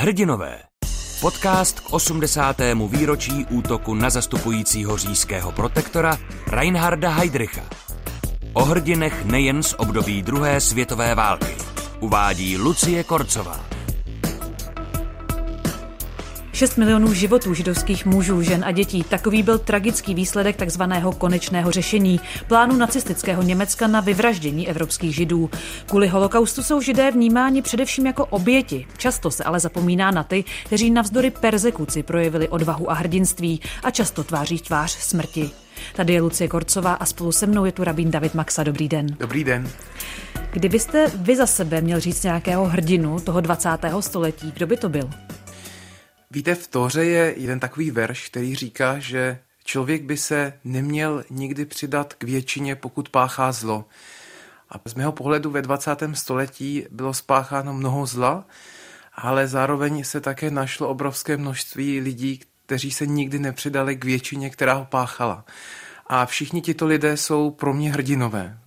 Hrdinové. Podcast k 80. výročí útoku na zastupujícího říjského protektora Reinharda Heydricha. O hrdinech nejen z období druhé světové války. Uvádí Lucie Korcová. 6 milionů životů židovských mužů, žen a dětí. Takový byl tragický výsledek takzvaného konečného řešení plánu nacistického Německa na vyvraždění evropských židů. Kvůli holokaustu jsou židé vnímáni především jako oběti. Často se ale zapomíná na ty, kteří navzdory persekuci projevili odvahu a hrdinství a často tváří tvář smrti. Tady je Lucie Korcová a spolu se mnou je tu rabín David Maxa. Dobrý den. Dobrý den. Kdybyste vy za sebe měl říct nějakého hrdinu toho 20. století, kdo by to byl? Víte, v Tóře je jeden takový verš, který říká, že člověk by se neměl nikdy přidat k většině, pokud páchá zlo. A z mého pohledu ve 20. století bylo spácháno mnoho zla, ale zároveň se také našlo obrovské množství lidí, kteří se nikdy nepřidali k většině, která ho páchala. A všichni tito lidé jsou pro mě hrdinové.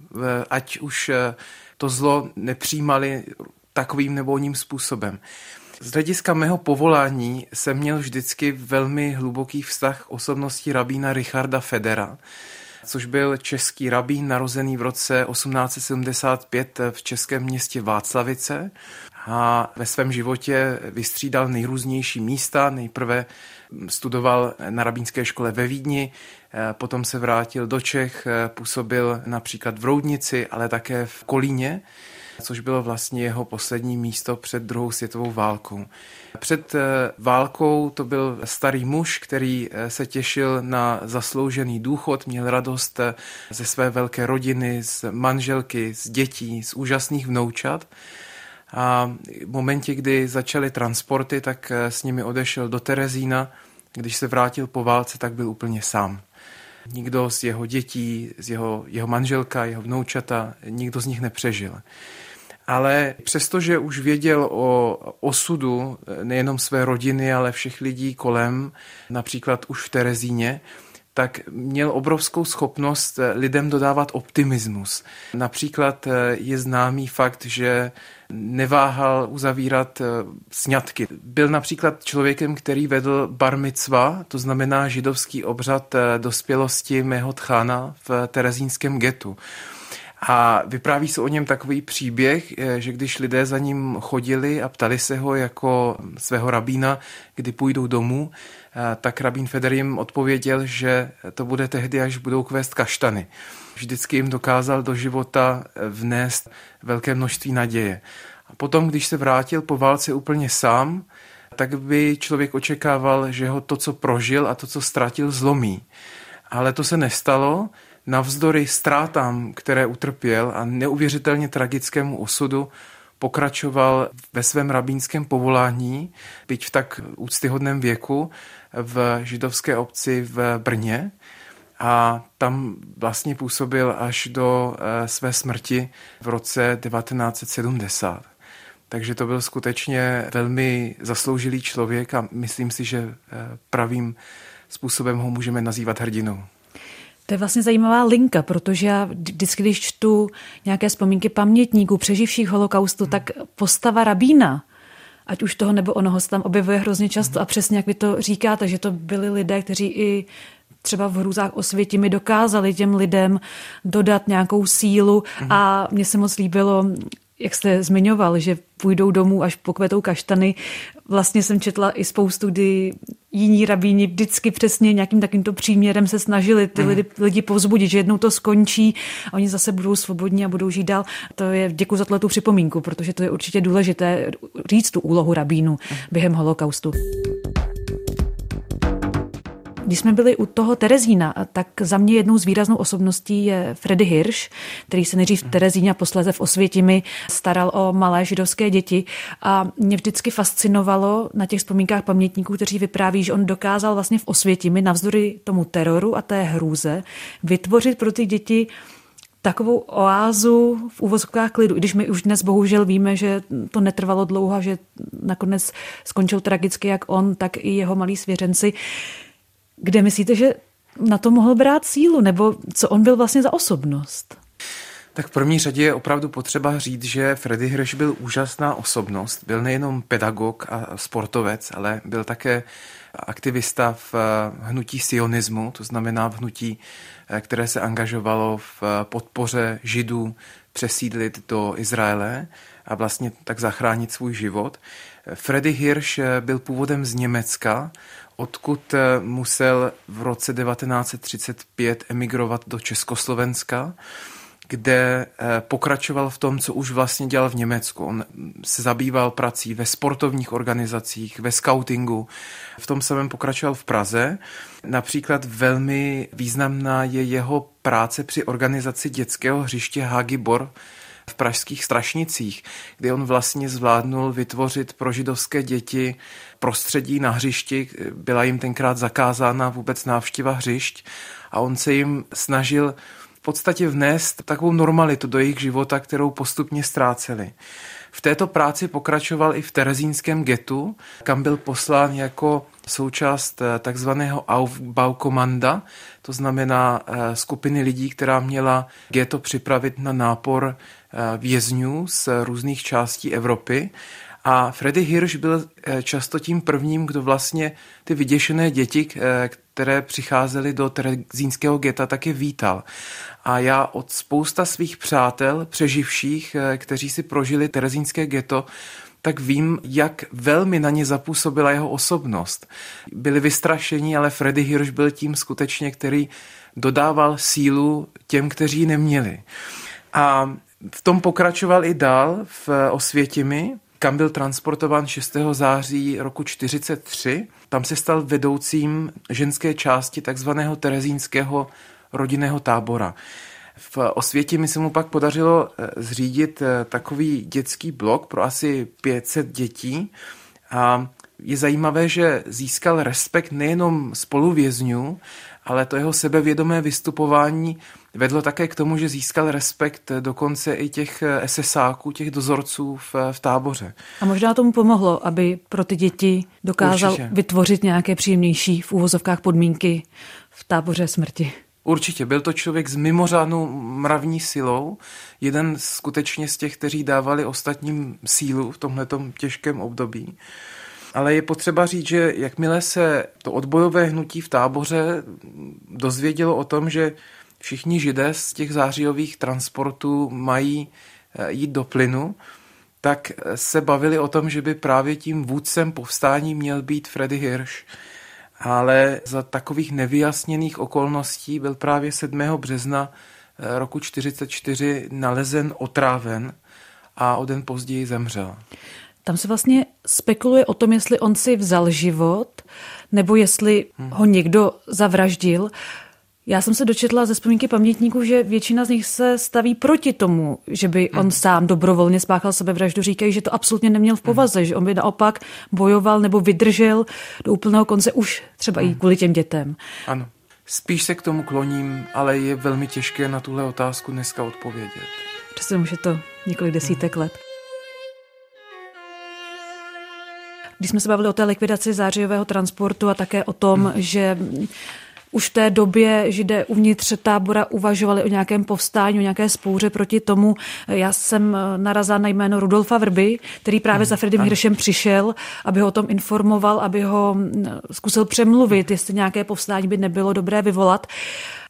Ať už eh, to zlo nepřijímali takovým nebo oním způsobem. Z hlediska mého povolání jsem měl vždycky velmi hluboký vztah k osobnosti rabína Richarda Federa, což byl český rabín narozený v roce 1875 v českém městě Václavice a ve svém životě vystřídal nejrůznější místa. Nejprve studoval na rabínské škole ve Vídni, potom se vrátil do Čech, působil například v Roudnici, ale také v Kolíně což bylo vlastně jeho poslední místo před druhou světovou válkou. Před eh, válkou to byl starý muž, který eh, se těšil na zasloužený důchod, měl radost eh, ze své velké rodiny, z manželky, z dětí, z úžasných vnoučat. A v momentě, kdy začaly transporty, tak s nimi odešel do Terezína. Když se vrátil po válce, tak byl úplně sám. Nikdo z jeho dětí, z jeho, jeho manželka, jeho vnoučata, nikdo z nich nepřežil ale přestože už věděl o osudu nejenom své rodiny, ale všech lidí kolem, například už v Terezíně, tak měl obrovskou schopnost lidem dodávat optimismus. Například je známý fakt, že neváhal uzavírat sňatky. Byl například člověkem, který vedl bar mitzva, to znamená židovský obřad dospělosti mého tchána v terezínském getu. A vypráví se o něm takový příběh, eh, že když lidé za ním chodili a ptali se ho jako svého rabína, kdy půjdou domů, eh, tak rabín Feder jim odpověděl, že to bude tehdy, až budou kvést kaštany. Vždycky jim dokázal do života eh, vnést velké množství naděje. A potom, když se vrátil po válce úplně sám, tak by člověk očekával, že ho to, co prožil a to, co ztratil, zlomí. Ale to se nestalo navzdory ztrátám, které utrpěl a neuvěřitelně tragickému osudu, pokračoval ve svém rabínském povolání, byť v tak úctyhodném věku, v židovské obci v Brně a tam vlastně působil až do eh, své smrti v roce 1970. Takže to byl skutečně velmi zasloužilý člověk a myslím si, že eh, pravým způsobem ho můžeme nazývat hrdinou. To je vlastně zajímavá linka, protože já vždycky, když čtu nějaké vzpomínky pamětníků, přeživších holokaustu, tak postava rabína, ať už toho nebo onoho se tam objevuje hrozně často a přesně jak vy to říkáte, že to byli lidé, kteří i třeba v hrůzách osvěti mi dokázali těm lidem dodat nějakou sílu. A mně se moc líbilo, jak jste zmiňoval, že půjdou domů, až pokvetou kaštany. Vlastně jsem četla i spoustu, kdy jiní rabíni vždycky přesně nějakým takýmto příměrem se snažili ty mm. lidi, lidi povzbudit, že jednou to skončí a oni zase budou svobodní a budou žít dál. To je děkuji za tu připomínku, protože to je určitě důležité říct tu úlohu rabínu mm. během holokaustu. Když jsme byli u toho Terezína, tak za mě jednou z výraznou osobností je Freddy Hirsch, který se nejdřív v Terezíně a posléze v Osvětimi staral o malé židovské děti. A mě vždycky fascinovalo na těch vzpomínkách pamětníků, kteří vypráví, že on dokázal vlastně v Osvětimi navzdory tomu teroru a té hrůze vytvořit pro ty děti takovou oázu v úvozovkách klidu, i když my už dnes bohužel víme, že to netrvalo dlouho, že nakonec skončil tragicky jak on, tak i jeho malí svěřenci. Kde myslíte, že na to mohl brát sílu, nebo co on byl vlastně za osobnost? Tak v první řadě je opravdu potřeba říct, že Freddy Hirsch byl úžasná osobnost. Byl nejenom pedagog a sportovec, ale byl také aktivista v hnutí sionismu, to znamená v hnutí, které se angažovalo v podpoře židů přesídlit do Izraele a vlastně tak zachránit svůj život. Freddy Hirsch byl původem z Německa, odkud musel v roce 1935 emigrovat do Československa kde eh, pokračoval v tom, co už vlastně dělal v Německu. On se zabýval prací ve sportovních organizacích, ve scoutingu. V tom samém pokračoval v Praze. Například velmi významná je jeho práce při organizaci dětského hřiště Hagibor v pražských Strašnicích, kdy on vlastně zvládnul vytvořit pro židovské děti prostředí na hřišti. Byla jim tenkrát zakázána vůbec návštěva hřišť a on se jim snažil podstatě vnést takovou normalitu do jejich života, kterou postupně ztráceli. V této práci pokračoval i v terezínském getu, kam byl poslán jako součást eh, takzvaného Aufbaukommanda, to znamená eh, skupiny lidí, která měla geto připravit na nápor vězňů z různých částí Evropy. A Freddy Hirsch byl často tím prvním, kdo vlastně ty vyděšené děti, které přicházely do terezínského geta, taky vítal. A já od spousta svých přátel, přeživších, eh, kteří si prožili terezínské ghetto, tak vím, jak velmi na ně zapůsobila jeho osobnost. Byli vystrašení, ale Freddy Hirsch byl tím skutečně, který dodával sílu těm, kteří neměli. A v tom pokračoval i dál v Osvětimi, kam byl transportován 6. září roku 43. Tam se stal vedoucím ženské části takzvaného terezínského rodinného tábora. V Osvětí mi se mu pak podařilo eh, zřídit eh, takový dětský blok pro asi 500 dětí a je zajímavé, že získal respekt nejenom spoluvězňů, ale to jeho sebevědomé vystupování vedlo také k tomu, že získal respekt dokonce i těch SSáků, těch dozorců v, v táboře. A možná tomu pomohlo, aby pro ty děti dokázal Určitě. vytvořit nějaké příjemnější v úvozovkách podmínky v táboře smrti. Určitě, byl to člověk s mimořádnou mravní silou, jeden skutečně z těch, kteří dávali ostatním sílu v tomto těžkém období. Ale je potřeba říct, že jakmile se to odbojové hnutí v táboře dozvědělo o tom, že všichni židé z těch zářijových transportů mají eh, jít do plynu, tak se bavili o tom, že by právě tím vůdcem povstání měl být Freddy Hirsch ale za takových nevyjasněných okolností byl právě 7. března eh, roku 1944 nalezen otráven a o den později zemřel. Tam se vlastně spekuluje o tom, jestli on si vzal život, nebo jestli hmm. ho někdo zavraždil. Já jsem se dočetla ze vzpomínky pamětníků, že většina z nich se staví proti tomu, že by on hmm. sám dobrovolně spáchal sebevraždu. Říkají, že to absolutně neměl v hmm. povaze, hmm. že on by naopak bojoval nebo vydržel do úplného konce už třeba hmm. i kvůli těm dětem. Ano. Spíš se k tomu kloním, ale je velmi těžké na tuhle otázku dneska odpovědět. Přesně už je to několik desítek hmm. let. Když jsme se bavili o té likvidaci zářijového transportu a také o tom, hmm. že už v té době židé uvnitř tábora uvažovali o nějakém povstání, o nějaké spouře proti tomu. Já jsem eh, narazila na jméno Rudolfa Vrby, který právě za Fredem Hiršem přišel, aby ho o tom informoval, aby ho mm, zkusil přemluvit, jestli nějaké povstání by nebylo dobré vyvolat.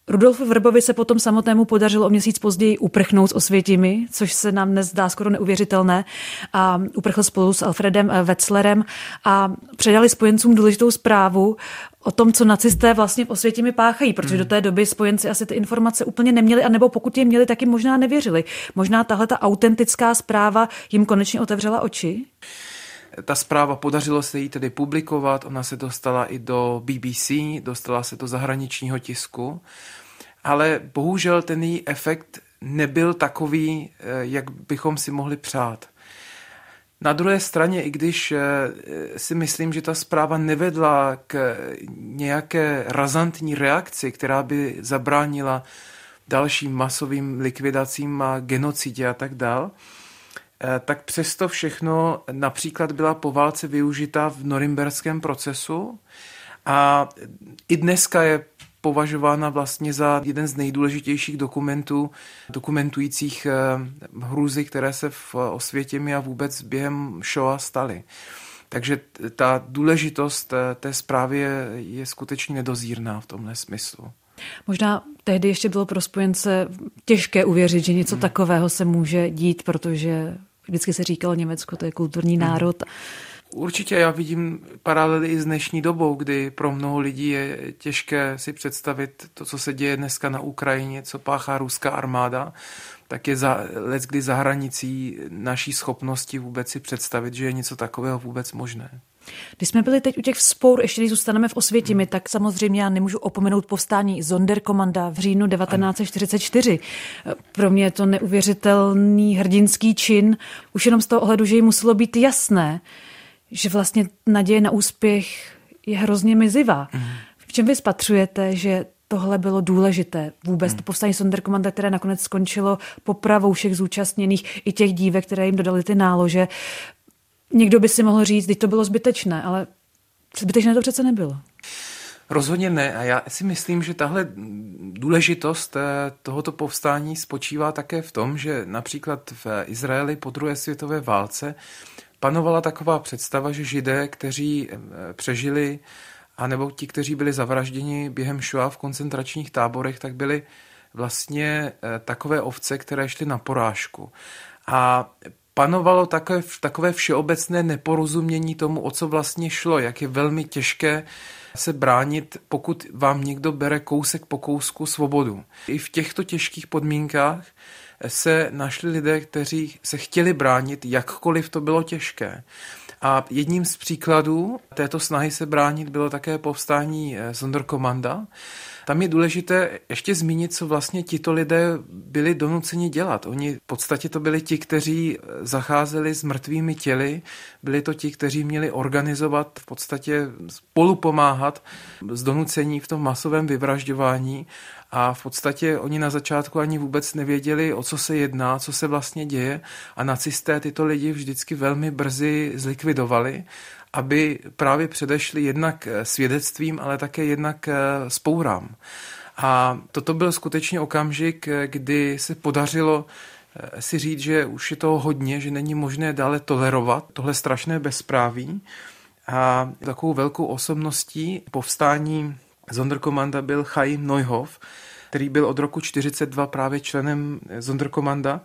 Rudolfu Vrbovi se potom samotnému podařilo o měsíc později uprchnout s Osvětimi, což se nám dnes zdá skoro neuvěřitelné. A uprchl spolu s Alfredem eh, Wetzlerem a předali spojencům důležitou zprávu o tom, co nacisté vlastně v Osvětimi páchají, protože hmm. do té doby spojenci asi ty informace úplně neměli, anebo pokud je měli, tak jim možná nevěřili. Možná tahle ta autentická zpráva jim konečně otevřela oči? Ta zpráva podařilo se jí tedy publikovat, ona se dostala i do BBC, dostala se do zahraničního tisku, ale bohužel ten její efekt nebyl takový, eh, jak bychom si mohli přát. Na druhé straně, i když eh, si myslím, že ta zpráva nevedla k nějaké razantní reakci, která by zabránila dalším masovým likvidacím a genocidě a tak dál, tak přesto všechno například byla po válce využita v norimberském procesu a i dneska je považována vlastně za jeden z nejdůležitějších dokumentů, dokumentujících hrůzy, které se v Osvětěmi a vůbec během Shoah staly. Takže ta důležitost té zprávy je, je skutečně nedozírná v tomhle smyslu. Možná tehdy ještě bylo pro spojence těžké uvěřit, že něco hmm. takového se může dít, protože vždycky se říkalo Německo, to je kulturní hmm. národ. Určitě já vidím paralely i s dnešní dobou, kdy pro mnoho lidí je těžké si představit to, co se děje dneska na Ukrajině, co páchá ruská armáda, tak je za, let kdy za hranicí naší schopnosti vůbec si představit, že je něco takového vůbec možné. Když jsme byli teď u těch vzpour, ještě když zůstaneme v Osvětimi, tak samozřejmě já nemůžu opomenout povstání Zonderkomanda v říjnu 1944. Pro mě je to neuvěřitelný hrdinský čin, už jenom z toho ohledu, že jí muselo být jasné, že vlastně naděje na úspěch je hrozně mizivá. V čem vy spatřujete, že tohle bylo důležité. Vůbec hmm. to povstání Sonderkommanda, které nakonec skončilo popravou všech zúčastněných, i těch dívek, které jim dodali ty nálože. Někdo by si mohl říct, že to bylo zbytečné, ale zbytečné to přece nebylo. Rozhodně ne. A já si myslím, že tahle důležitost eh, tohoto povstání spočívá také v tom, že například v Izraeli po druhé světové válce panovala taková představa, že židé, kteří eh, přežili, anebo ti, kteří byli zavražděni během Shoah v koncentračních táborech, tak byli vlastně eh, takové ovce, které šly na porážku. A panovalo takové, takové všeobecné neporozumění tomu, o co vlastně šlo, jak je velmi těžké se bránit, pokud vám někdo bere kousek po kousku svobodu. I v těchto těžkých podmínkách se našli lidé, kteří se chtěli bránit, jakkoliv to bylo těžké. A jedním z příkladů této snahy se bránit bylo také povstání Sonderkommanda, tam je důležité ještě zmínit, co vlastně tito lidé byli donuceni dělat. Oni v podstatě to byli ti, kteří zacházeli s mrtvými těly, byli to ti, kteří měli organizovat, v podstatě spolu pomáhat s donucení v tom masovém vyvražďování. A v podstatě oni na začátku ani vůbec nevěděli, o co se jedná, co se vlastně děje. A nacisté tyto lidi vždycky velmi brzy zlikvidovali aby právě předešli jednak eh, svědectvím, ale také jednak eh, spourám. A toto byl skutečně okamžik, eh, kdy se podařilo si říct, že už je toho hodně, že není možné dále tolerovat tohle strašné bezpráví. A takovou velkou osobností povstání Zonderkommanda byl Chaim Neuhoff, který byl od roku 42 právě členem Zonderkommanda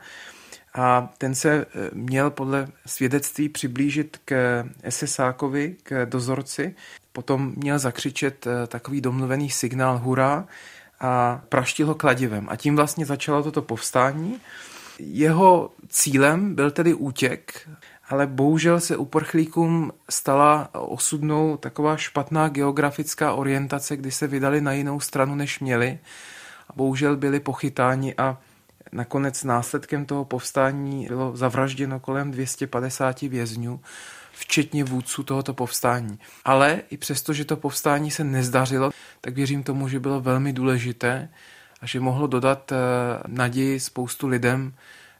a ten se eh, měl podle svědectví přiblížit k SSákovi, k dozorci, potom měl zakřičet eh, takový domluvený signál hurá a praštil ho kladivem. A tím vlastně začalo toto povstání. Jeho cílem byl tedy útěk, ale bohužel se uprchlíkům stala osudnou taková špatná geografická orientace, kdy se vydali na jinou stranu, než měli. A bohužel byli pochytáni a Nakonec následkem toho povstání bylo zavražděno kolem 250 vězňů, včetně vůdců tohoto povstání. Ale i přesto, že to povstání se nezdařilo, tak věřím tomu, že bylo velmi důležité a že mohlo dodat eh, naději spoustu lidem,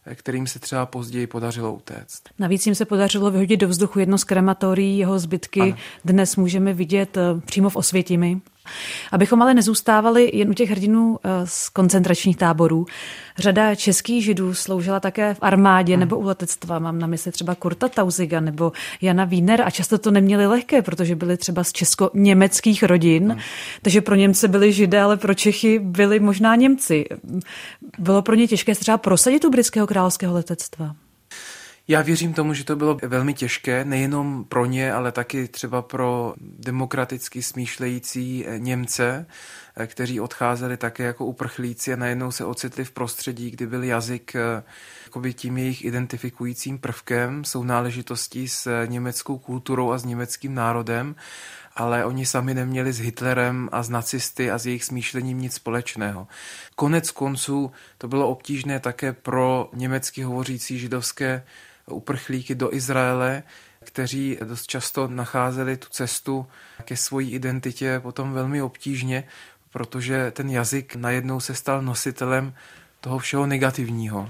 eh, kterým se třeba později podařilo utéct. Navíc jim se podařilo vyhodit do vzduchu jedno z krematorií, jeho zbytky ano. dnes můžeme vidět eh, přímo v Osvětimi. Abychom ale nezůstávali jen u těch hrdinů eh, z koncentračních táborů, řada českých židů sloužila také v armádě hmm. nebo u letectva. Mám na mysli třeba Kurta Tauziga nebo Jana Wiener a často to neměli lehké, protože byli třeba z česko-německých rodin, hmm. takže pro Němce byli židé, ale pro Čechy byli možná Němci. Bylo pro ně těžké třeba prosadit u britského královského letectva. Já věřím tomu, že to bylo velmi těžké, nejenom pro ně, ale taky třeba pro demokraticky smýšlející eh, Němce, eh, kteří odcházeli také jako uprchlíci a najednou se ocitli v prostředí, kdy byl jazyk eh, tím jejich identifikujícím prvkem, jsou náležitostí s německou kulturou a s německým národem, ale oni sami neměli s Hitlerem a s nacisty a s jejich smýšlením nic společného. Konec konců to bylo obtížné také pro německy hovořící židovské uprchlíky do Izraele, kteří dost často nacházeli tu cestu ke svojí identitě potom velmi obtížně, protože ten jazyk najednou se stal nositelem toho všeho negativního.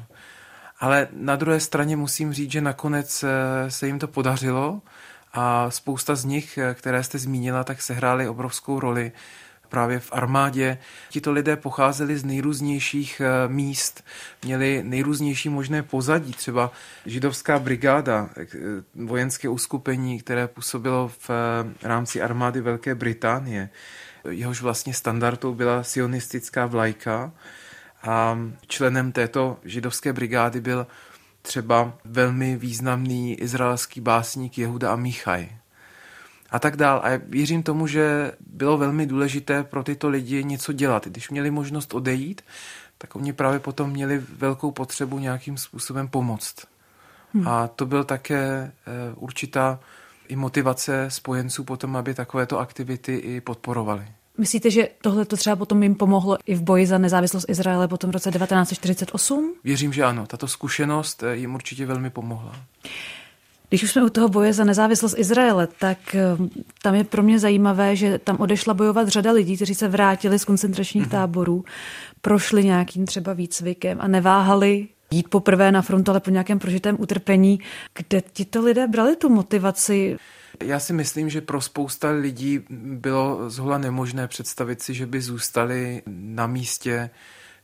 Ale na druhé straně musím říct, že nakonec eh, se jim to podařilo a spousta z nich, eh, které jste zmínila, tak sehrály obrovskou roli právě v armádě. Tito lidé pocházeli z nejrůznějších eh, míst, měli nejrůznější možné pozadí, třeba židovská brigáda, eh, vojenské uskupení, které působilo v eh, rámci armády Velké Británie. Jehož vlastně standardou byla sionistická vlajka a členem této židovské brigády byl třeba velmi významný izraelský básník Jehuda Amichaj a tak dál. A věřím tomu, že bylo velmi důležité pro tyto lidi něco dělat. Když měli možnost odejít, tak oni právě potom měli velkou potřebu nějakým způsobem pomoct. Hmm. A to byl také eh, určitá i motivace spojenců potom, aby takovéto aktivity i podporovali. Myslíte, že tohle to třeba potom jim pomohlo i v boji za nezávislost Izraele potom v roce 1948? Věřím, že ano. Tato zkušenost eh, jim určitě velmi pomohla. Když už jsme u toho boje za nezávislost Izraele, tak eh, tam je pro mě zajímavé, že tam odešla bojovat řada lidí, kteří se vrátili z koncentračních mm-hmm. táborů, prošli nějakým třeba výcvikem a neváhali jít poprvé na frontu, ale po nějakém prožitém utrpení. Kde tito lidé brali tu motivaci? Já si myslím, že pro spousta lidí bylo zhola nemožné představit si, že by zůstali na místě,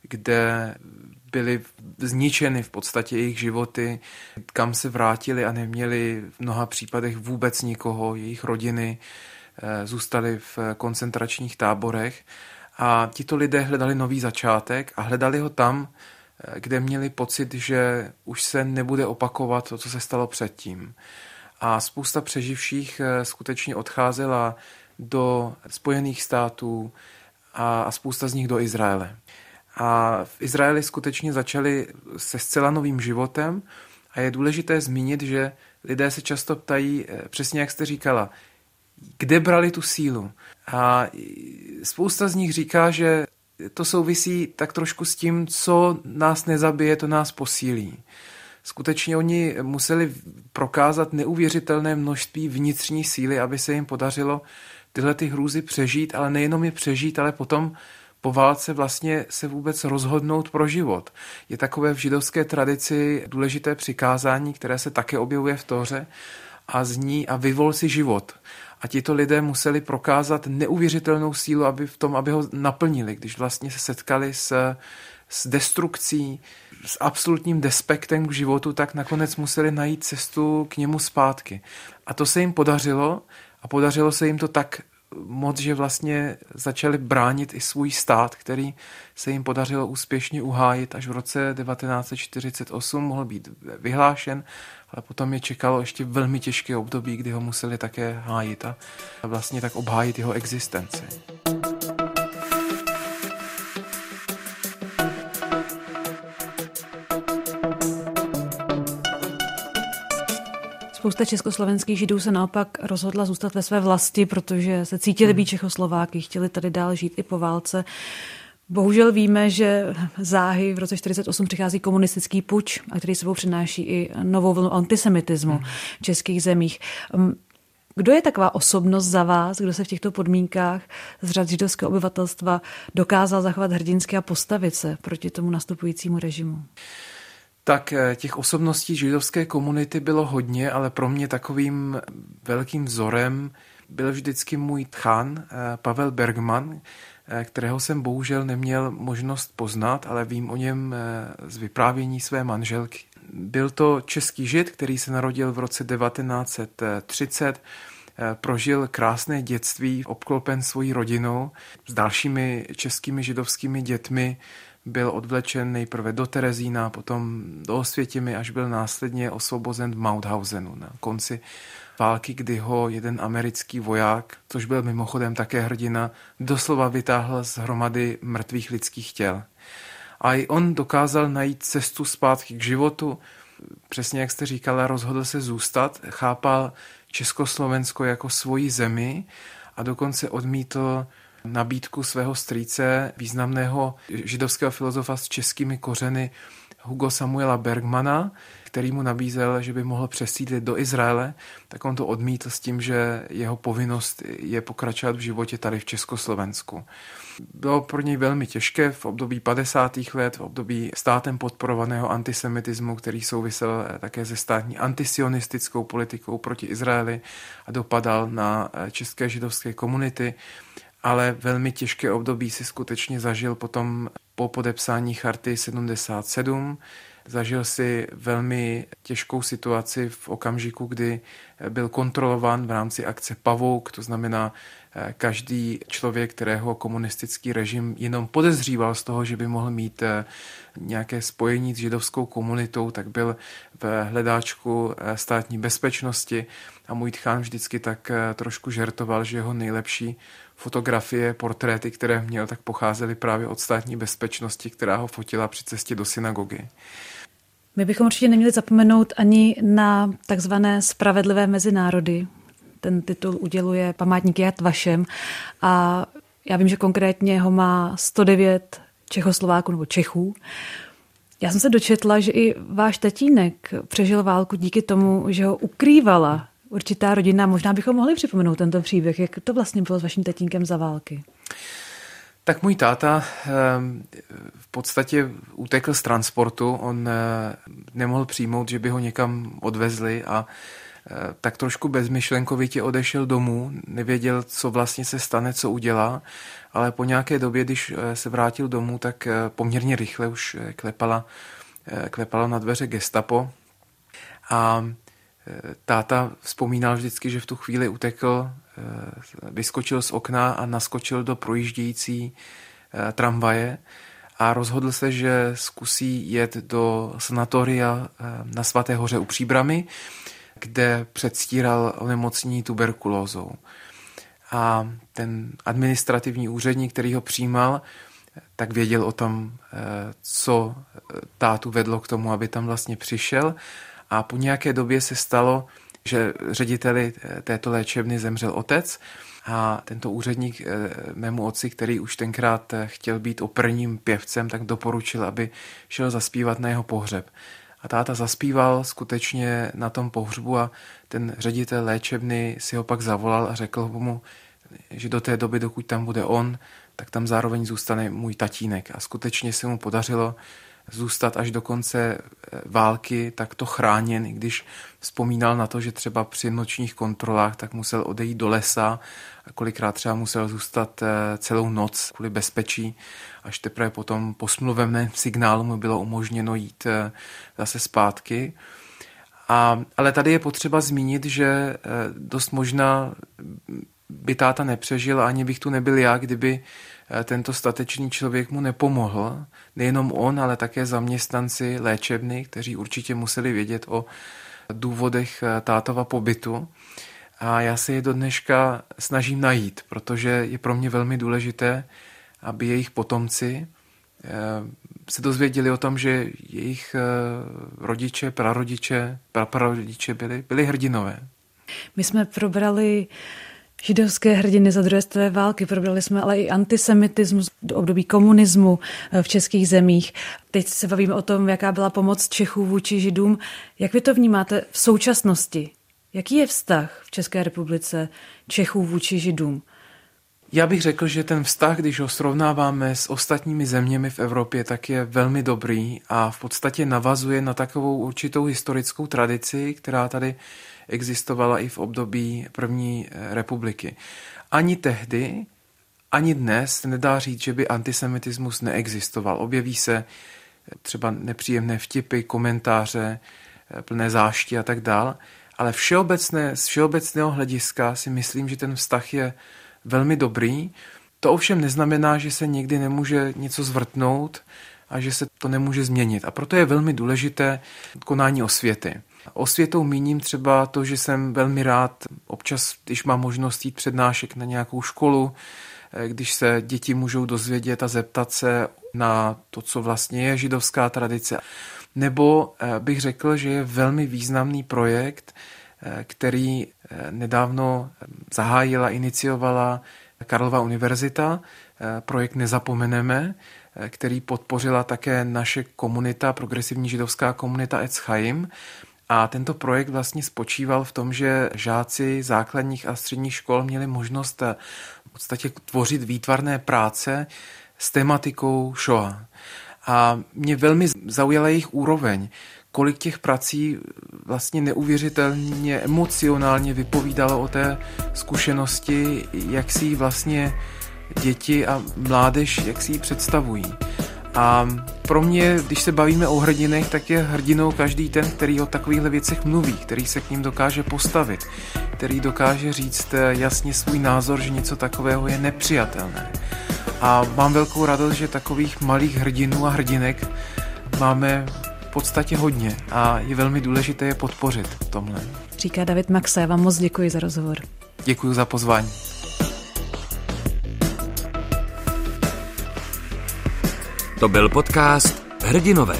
kde byly zničeny v podstatě jejich životy, kam se vrátili a neměli v mnoha případech vůbec nikoho, jejich rodiny eh, zůstali v koncentračních táborech a tito lidé hledali nový začátek a hledali ho tam, eh, kde měli pocit, že už se nebude opakovat to, co se stalo předtím. A spousta přeživších eh, skutečně odcházela do Spojených států a spousta z nich do Izraele. A v Izraeli skutečně začali se zcela novým životem a je důležité zmínit, že lidé se často ptají, eh, přesně jak jste říkala, kde brali tu sílu. A spousta z nich říká, že to souvisí tak trošku s tím, co nás nezabije, to nás posílí. Skutečně oni museli prokázat neuvěřitelné množství vnitřní síly, aby se jim podařilo tyhle ty hrůzy přežít, ale nejenom je přežít, ale potom po válce vlastně se vůbec rozhodnout pro život. Je takové v židovské tradici důležité přikázání, které se také objevuje v Tóře a zní a vyvol si život. A tito lidé museli prokázat neuvěřitelnou sílu aby v tom, aby ho naplnili, když vlastně se setkali s, s destrukcí, s absolutním despektem k životu, tak nakonec museli najít cestu k němu zpátky. A to se jim podařilo a podařilo se jim to tak moc, že vlastně začali bránit i svůj stát, který se jim podařilo úspěšně uhájit až v roce 1948 mohl být vyhlášen, ale potom je čekalo ještě velmi těžké období, kdy ho museli také hájit a vlastně tak obhájit jeho existenci. Spousta československých židů se naopak rozhodla zůstat ve své vlasti, protože se cítili být Čechoslováky, chtěli tady dál žít i po válce. Bohužel víme, že záhy v roce 1948 přichází komunistický puč, a který sebou přináší i novou vlnu antisemitismu v českých zemích. Um, kdo je taková osobnost za vás, kdo se v těchto podmínkách z řad židovského obyvatelstva dokázal zachovat hrdinsky a postavit se proti tomu nastupujícímu režimu? Tak eh, těch osobností židovské komunity bylo hodně, ale pro mě takovým velkým vzorem byl vždycky můj tchan eh, Pavel Bergman, eh, kterého jsem bohužel neměl možnost poznat, ale vím o něm z vyprávění své manželky. Byl to český žid, který se narodil v roce 1930, prožil krásné dětství, obklopen svojí rodinou s dalšími českými židovskými dětmi, byl odvlečen nejprve do Terezína, potom do Osvětimi, až byl následně osvobozen v Mauthausenu na konci války, kdy ho jeden americký voják, což byl mimochodem také hrdina, doslova vytáhl z hromady mrtvých lidských těl. A i on dokázal najít cestu zpátky k životu. Přesně jak jste říkala, rozhodl se zůstat, chápal Československo jako svoji zemi a dokonce odmítl nabídku svého strýce, významného židovského filozofa s českými kořeny Hugo Samuela Bergmana, který mu nabízel, že by mohl přesídlit do Izraele, tak on to odmítl s tím, že jeho povinnost je pokračovat v životě tady v Československu. Bylo pro něj velmi těžké v období 50. let, v období státem podporovaného antisemitismu, který souvisel také se státní antisionistickou politikou proti Izraeli a dopadal na české židovské komunity ale velmi těžké období si skutečně zažil potom po podepsání charty 77. Zažil si velmi těžkou situaci v okamžiku, kdy byl kontrolován v rámci akce Pavouk, to znamená eh, každý člověk, kterého komunistický režim jenom podezříval z toho, že by mohl mít eh, nějaké spojení s židovskou komunitou, tak byl v hledáčku eh, státní bezpečnosti a můj tchán vždycky tak trošku žertoval, že jeho nejlepší fotografie, portréty, které měl, tak pocházely právě od státní bezpečnosti, která ho fotila při cestě do synagogy. My bychom určitě neměli zapomenout ani na takzvané spravedlivé mezinárody. Ten titul uděluje památník Jad Vašem a já vím, že konkrétně ho má 109 Čechoslováků nebo Čechů. Já jsem se dočetla, že i váš tatínek přežil válku díky tomu, že ho ukrývala určitá rodina. Možná bychom mohli připomenout tento příběh. Jak to vlastně bylo s vaším tatínkem za války? Tak můj táta ehm, v podstatě utekl z transportu. On eh, nemohl přijmout, že by ho někam odvezli a eh, tak trošku bezmyšlenkovitě odešel domů, nevěděl, co vlastně se stane, co udělá, ale po nějaké době, když eh, se vrátil domů, tak poměrně rychle už klepala, klepala na dveře gestapo a táta vzpomínal vždycky, že v tu chvíli utekl, eh, vyskočil z okna a naskočil do projíždějící eh, tramvaje a rozhodl se, že zkusí jet do sanatoria eh, na Svaté hoře u Příbramy, kde předstíral onemocnění tuberkulózou. A ten administrativní úředník, který ho přijímal, tak věděl o tom, co tátu vedlo k tomu, aby tam vlastně přišel a po nějaké době se stalo, že řediteli této léčebny zemřel otec a tento úředník eh, mému otci, který už tenkrát eh, chtěl být operním pěvcem, tak doporučil, aby šel zaspívat na jeho pohřeb. A táta zaspíval skutečně na tom pohřbu a ten ředitel léčebny si ho pak zavolal a řekl mu, že do té doby, dokud tam bude on, tak tam zároveň zůstane můj tatínek. A skutečně se mu podařilo zůstat až do konce eh, války takto chráněn, i když vzpomínal na to, že třeba při nočních kontrolách tak musel odejít do lesa a kolikrát třeba musel zůstat eh, celou noc kvůli bezpečí, až teprve potom po smluvemném signálu mu bylo umožněno jít eh, zase zpátky. A, ale tady je potřeba zmínit, že dost možná by táta nepřežil, ani bych tu nebyl já, kdyby Eh, tento statečný člověk mu nepomohl. Nejenom on, ale také zaměstnanci léčebny, kteří určitě museli vědět o důvodech eh, tátova pobytu. A já se je do dneška snažím najít, protože je pro mě velmi důležité, aby jejich potomci eh, se dozvěděli o tom, že jejich rodiče, prarodiče, praprarodiče byli, byli hrdinové. My jsme probrali židovské hrdiny za druhé světové války. Probrali jsme ale i antisemitismus do období komunismu eh, v českých zemích. Teď se bavíme o tom, jaká byla pomoc Čechů vůči židům. Jak vy to vnímáte v současnosti? Jaký je vztah v České republice Čechů vůči židům? Já bych řekl, že ten vztah, když ho srovnáváme s ostatními zeměmi v Evropě, tak je velmi dobrý a v podstatě navazuje na takovou určitou historickou tradici, která tady existovala i v období první eh, republiky. Ani tehdy, ani dnes nedá říct, že by antisemitismus neexistoval. Objeví se eh, třeba nepříjemné vtipy, komentáře, eh, plné zášti a tak dál, ale všeobecné, z všeobecného hlediska si myslím, že ten vztah je velmi dobrý. To ovšem neznamená, že se někdy nemůže něco zvrtnout a že se to nemůže změnit. A proto je velmi důležité konání osvěty. Osvětou míním třeba to, že jsem velmi rád občas, když mám možnost jít přednášek na nějakou školu, eh, když se děti můžou dozvědět a zeptat se na to, co vlastně je židovská tradice. Nebo eh, bych řekl, že je velmi významný projekt, eh, který nedávno zahájila, iniciovala Karlova univerzita, projekt Nezapomeneme, který podpořila také naše komunita, progresivní židovská komunita Etzchaim. A tento projekt vlastně spočíval v tom, že žáci základních a středních škol měli možnost eh, v podstatě tvořit výtvarné práce s tematikou Shoah. A mě velmi zaujala jejich úroveň, kolik těch prací vlastně neuvěřitelně emocionálně vypovídalo o té zkušenosti, jak si ji vlastně děti a mládež, jak si ji představují. A pro mě, když se bavíme o hrdinech, tak je hrdinou každý ten, který o takovýchhle věcech mluví, který se k ním dokáže postavit, který dokáže říct eh, jasně svůj názor, že něco takového je nepřijatelné. A mám velkou radost, že takových malých hrdinů a hrdinek máme v podstatě hodně a je velmi důležité je podpořit v tomhle. Říká David Maxa, já vám moc děkuji za rozhovor. Děkuji za pozvání. To byl podcast Hrdinové.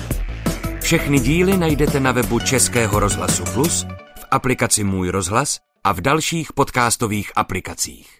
Všechny díly najdete na webu Českého rozhlasu Plus, v aplikaci Můj rozhlas a v dalších podcastových aplikacích.